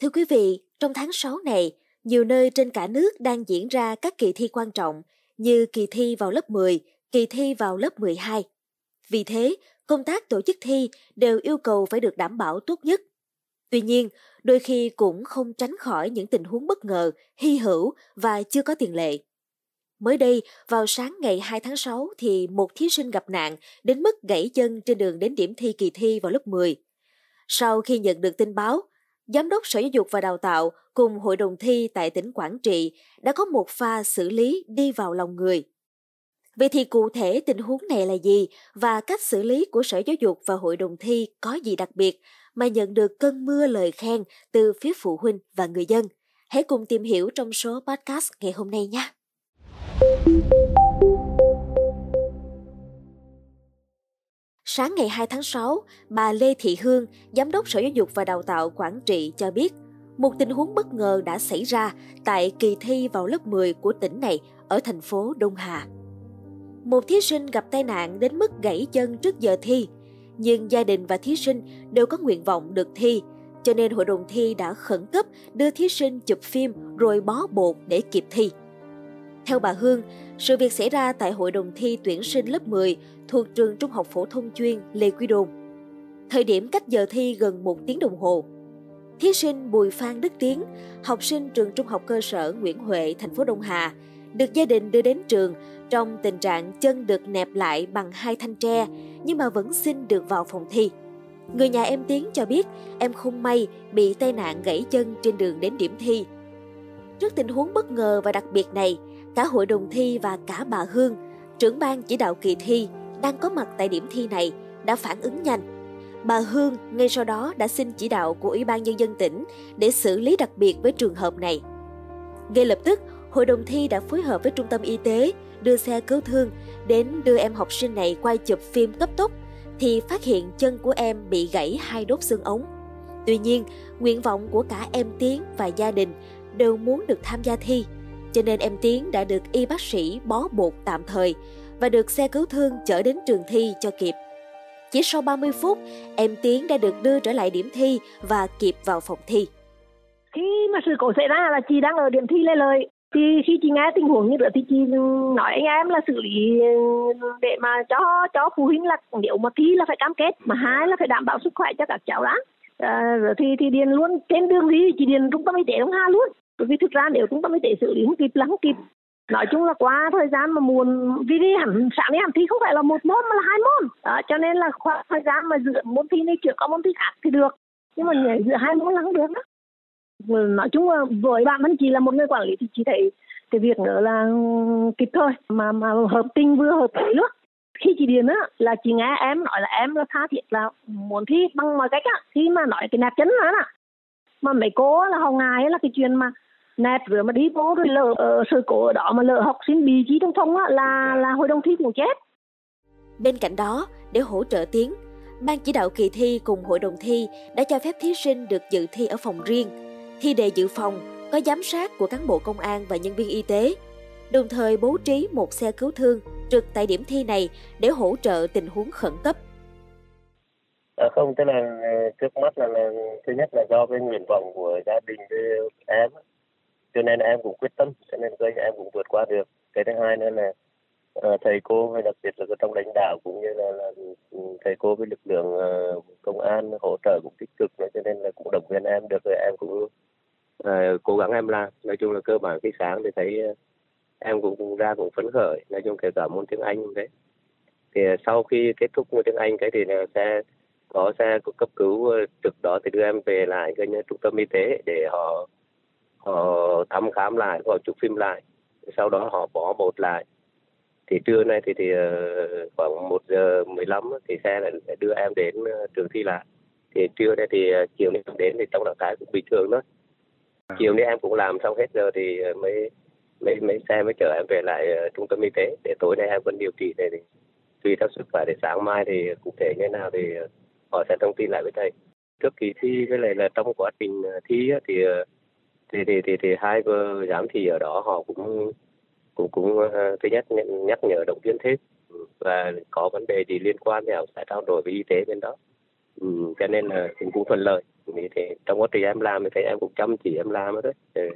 Thưa quý vị, trong tháng 6 này, nhiều nơi trên cả nước đang diễn ra các kỳ thi quan trọng như kỳ thi vào lớp 10, kỳ thi vào lớp 12. Vì thế, công tác tổ chức thi đều yêu cầu phải được đảm bảo tốt nhất. Tuy nhiên, đôi khi cũng không tránh khỏi những tình huống bất ngờ, hy hữu và chưa có tiền lệ. Mới đây, vào sáng ngày 2 tháng 6 thì một thí sinh gặp nạn đến mức gãy chân trên đường đến điểm thi kỳ thi vào lớp 10. Sau khi nhận được tin báo, Giám đốc Sở Giáo dục và Đào tạo cùng Hội đồng thi tại tỉnh Quảng Trị đã có một pha xử lý đi vào lòng người. Vậy thì cụ thể tình huống này là gì và cách xử lý của Sở Giáo dục và Hội đồng thi có gì đặc biệt mà nhận được cơn mưa lời khen từ phía phụ huynh và người dân? Hãy cùng tìm hiểu trong số podcast ngày hôm nay nhé! Sáng ngày 2 tháng 6, bà Lê Thị Hương, Giám đốc Sở Giáo dục và Đào tạo Quảng Trị cho biết, một tình huống bất ngờ đã xảy ra tại kỳ thi vào lớp 10 của tỉnh này ở thành phố Đông Hà. Một thí sinh gặp tai nạn đến mức gãy chân trước giờ thi, nhưng gia đình và thí sinh đều có nguyện vọng được thi, cho nên hội đồng thi đã khẩn cấp đưa thí sinh chụp phim rồi bó bột để kịp thi. Theo bà Hương, sự việc xảy ra tại hội đồng thi tuyển sinh lớp 10 thuộc trường Trung học phổ thông chuyên Lê Quý Đôn. Thời điểm cách giờ thi gần một tiếng đồng hồ. Thí sinh Bùi Phan Đức Tiến, học sinh trường Trung học cơ sở Nguyễn Huệ, thành phố Đông Hà, được gia đình đưa đến trường trong tình trạng chân được nẹp lại bằng hai thanh tre nhưng mà vẫn xin được vào phòng thi. Người nhà em Tiến cho biết em không may bị tai nạn gãy chân trên đường đến điểm thi. Trước tình huống bất ngờ và đặc biệt này, cả hội đồng thi và cả bà Hương, trưởng ban chỉ đạo kỳ thi đang có mặt tại điểm thi này đã phản ứng nhanh. Bà Hương ngay sau đó đã xin chỉ đạo của Ủy ban Nhân dân tỉnh để xử lý đặc biệt với trường hợp này. Ngay lập tức, hội đồng thi đã phối hợp với trung tâm y tế đưa xe cứu thương đến đưa em học sinh này quay chụp phim cấp tốc thì phát hiện chân của em bị gãy hai đốt xương ống. Tuy nhiên, nguyện vọng của cả em Tiến và gia đình đều muốn được tham gia thi, cho nên em Tiến đã được y bác sĩ bó bột tạm thời và được xe cứu thương chở đến trường thi cho kịp. Chỉ sau 30 phút, em Tiến đã được đưa trở lại điểm thi và kịp vào phòng thi. Khi mà sự cố xảy ra là chị đang ở điểm thi Lê Lợi. Thì khi chị nghe tình huống như vậy thì chị nói anh em là xử lý để mà cho cho phụ huynh là nếu mà thi là phải cam kết mà hai là phải đảm bảo sức khỏe cho các cháu đã à, ờ, rồi thì thì điền luôn trên đường đi chị điền trung tâm y tế đông hà luôn bởi vì thực ra nếu chúng ta mới thể xử lý không kịp là không kịp. Nói chung là quá thời gian mà muộn vì đi hẳn sáng đi hẳn thi không phải là một môn mà là hai môn. Đó, cho nên là khoảng thời gian mà giữa môn thi này chuyển có môn thi khác thì được. Nhưng mà nhảy giữa hai môn là không được đó. Nói chung là với bạn thân chị là một người quản lý thì chị thấy cái việc nữa là ừ, kịp thôi. Mà mà hợp tình vừa hợp lý nữa khi chị điền á là chị nghe em nói là em là tha thiết là muốn thi bằng mọi cách á. Khi mà nói cái nạp chấn đó nè mà mấy cô là hầu ngài là cái chuyện mà nẹp rồi mà đi vô rồi lỡ uh, sự cố ở đó mà lỡ học sinh bị trí thông thông á là là hội đồng thi cũng chết bên cạnh đó để hỗ trợ tiếng ban chỉ đạo kỳ thi cùng hội đồng thi đã cho phép thí sinh được dự thi ở phòng riêng thi đề dự phòng có giám sát của cán bộ công an và nhân viên y tế đồng thời bố trí một xe cứu thương trực tại điểm thi này để hỗ trợ tình huống khẩn cấp. À, không, tức là trước mắt là, là thứ nhất là do cái nguyện vọng của gia đình với em cho nên em cũng quyết tâm cho nên coi em cũng vượt qua được. Cái thứ hai nữa là uh, thầy cô hay đặc biệt là trong lãnh đạo cũng như là, là ừ, thầy cô với lực lượng uh, công an hỗ trợ cũng tích cực cho nên là cũng động viên em được rồi em cũng uh, cố gắng em làm. Nói chung là cơ bản cái sáng thì thấy uh, em cũng, cũng ra cũng phấn khởi nói chung kể cả môn tiếng anh cũng thế. Thì uh, sau khi kết thúc môn tiếng anh cái thì là sẽ có xe cấp cứu trực đó thì đưa em về lại cái trung tâm y tế để họ họ thăm khám lại họ chụp phim lại sau đó họ bỏ bột lại. Thì trưa nay thì thì ờ, khoảng một giờ mười lăm thì xe lại đưa em đến ờ, trường thi lại. Thì trưa nay thì ờ, chiều nay đến thì trong trạng thái cũng bình thường thôi. À. chiều nay em cũng làm xong hết giờ thì mấy mấy mấy xe mới chở em về lại trung tâm y tế. Để tối nay em vẫn điều trị để tùy theo sức khỏe để sáng mai thì cụ thể như thế nào thì họ sẽ thông tin lại với thầy. Trước kỳ thi với lại là trong quá trình thi thì thì thì thì, thì hai giám thị ở đó họ cũng cũng cũng uh, thứ nhất nhắc nhở động viên thêm. Ừ, và có vấn đề gì liên quan thì họ sẽ trao đổi với y tế bên đó. Ừ, cho nên là cũng cũng thuận lợi. Vì thế trong quá trình em làm thì thấy em cũng chăm chỉ em làm đấy ừ.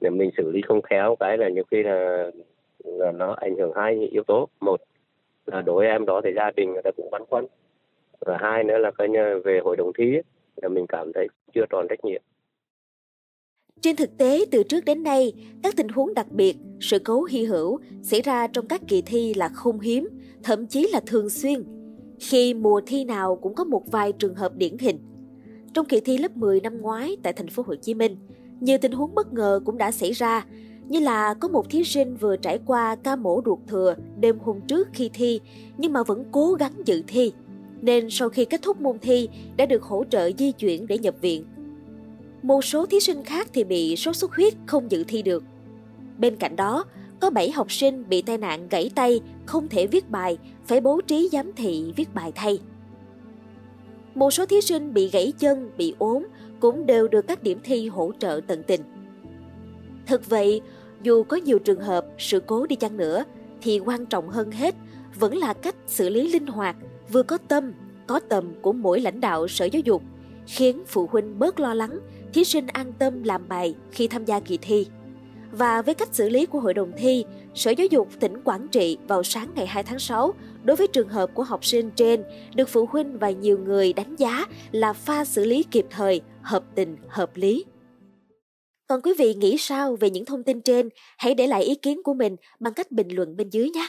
nếu mình xử lý không khéo. Cái là nhiều khi là, là nó ảnh hưởng hai yếu tố. Một là đối với em đó thì gia đình người ta cũng băn khoăn. Và hai nữa là coi như về hội đồng thi ấy, là mình cảm thấy chưa tròn trách nhiệm trên thực tế, từ trước đến nay, các tình huống đặc biệt, sự cố hy hữu xảy ra trong các kỳ thi là không hiếm, thậm chí là thường xuyên. Khi mùa thi nào cũng có một vài trường hợp điển hình. Trong kỳ thi lớp 10 năm ngoái tại thành phố Hồ Chí Minh, nhiều tình huống bất ngờ cũng đã xảy ra, như là có một thí sinh vừa trải qua ca mổ ruột thừa đêm hôm trước khi thi nhưng mà vẫn cố gắng dự thi. Nên sau khi kết thúc môn thi đã được hỗ trợ di chuyển để nhập viện một số thí sinh khác thì bị sốt xuất huyết không dự thi được. Bên cạnh đó, có 7 học sinh bị tai nạn gãy tay, không thể viết bài, phải bố trí giám thị viết bài thay. Một số thí sinh bị gãy chân, bị ốm cũng đều được các điểm thi hỗ trợ tận tình. Thực vậy, dù có nhiều trường hợp sự cố đi chăng nữa, thì quan trọng hơn hết vẫn là cách xử lý linh hoạt, vừa có tâm, có tầm của mỗi lãnh đạo sở giáo dục, khiến phụ huynh bớt lo lắng thí sinh an tâm làm bài khi tham gia kỳ thi. Và với cách xử lý của Hội đồng thi, Sở Giáo dục tỉnh Quảng Trị vào sáng ngày 2 tháng 6 đối với trường hợp của học sinh trên được phụ huynh và nhiều người đánh giá là pha xử lý kịp thời, hợp tình, hợp lý. Còn quý vị nghĩ sao về những thông tin trên? Hãy để lại ý kiến của mình bằng cách bình luận bên dưới nhé.